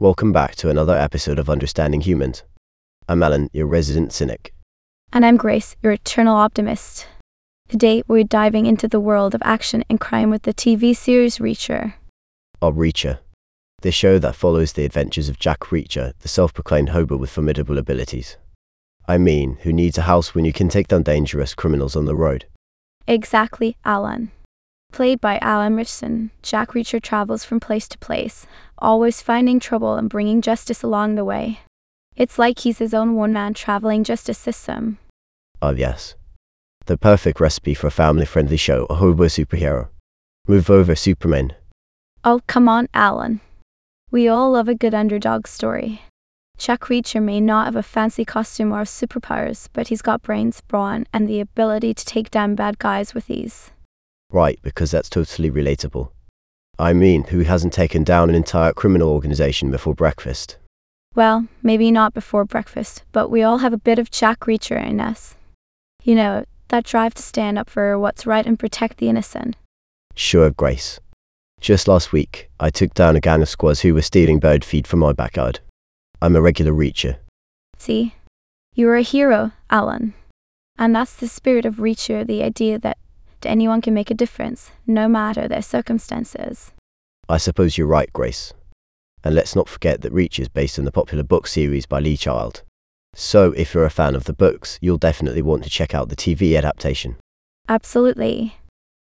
Welcome back to another episode of Understanding Humans. I'm Alan, your resident cynic. And I'm Grace, your eternal optimist. Today, we're diving into the world of action and crime with the TV series Reacher. Or Reacher. The show that follows the adventures of Jack Reacher, the self proclaimed hobo with formidable abilities. I mean, who needs a house when you can take down dangerous criminals on the road? Exactly, Alan. Played by Alan Ritchson, Jack Reacher travels from place to place, always finding trouble and bringing justice along the way. It's like he's his own one man traveling justice system. Oh, yes. The perfect recipe for a family friendly show, a hobo superhero. Move over, Superman. Oh, come on, Alan. We all love a good underdog story. Jack Reacher may not have a fancy costume or superpowers, but he's got brains, brawn, and the ability to take down bad guys with ease. Right, because that's totally relatable. I mean, who hasn't taken down an entire criminal organization before breakfast? Well, maybe not before breakfast, but we all have a bit of Jack Reacher in us. You know, that drive to stand up for what's right and protect the innocent. Sure, Grace. Just last week, I took down a gang of squaws who were stealing bird feed from my backyard. I'm a regular reacher. See? You're a hero, Alan. And that's the spirit of Reacher the idea that anyone can make a difference, no matter their circumstances. I suppose you're right, Grace. And let's not forget that Reach is based on the popular book series by Lee Child. So, if you're a fan of the books, you'll definitely want to check out the TV adaptation. Absolutely.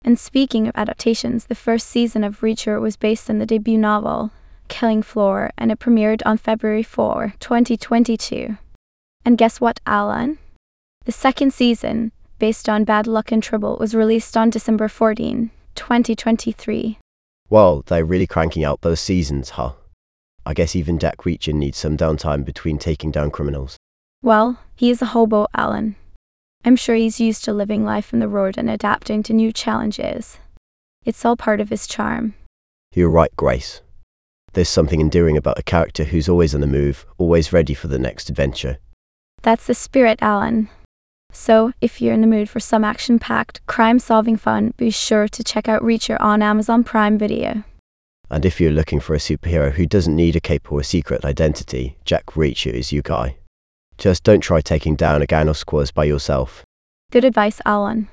And speaking of adaptations, the first season of Reacher was based on the debut novel, Killing Floor, and it premiered on February 4, 2022. And guess what, Alan? The second season, based on Bad Luck and Trouble, was released on December 14, 2023. Well, they're really cranking out those seasons, huh? I guess even Jack Reacher needs some downtime between taking down criminals. Well, he is a hobo, Alan. I'm sure he's used to living life on the road and adapting to new challenges. It's all part of his charm. You're right, Grace. There's something endearing about a character who's always on the move, always ready for the next adventure. That's the spirit, Alan. So, if you're in the mood for some action packed, crime solving fun, be sure to check out Reacher on Amazon Prime Video. And if you're looking for a superhero who doesn't need a cape or a secret identity, Jack Reacher is your guy. Just don't try taking down a gang of squaws by yourself. Good advice, Alan.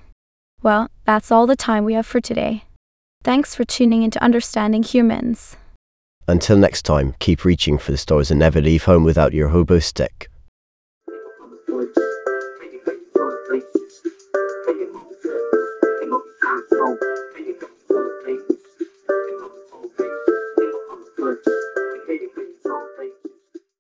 Well, that's all the time we have for today. Thanks for tuning into Understanding Humans. Until next time, keep reaching for the stars and never leave home without your hobo stick.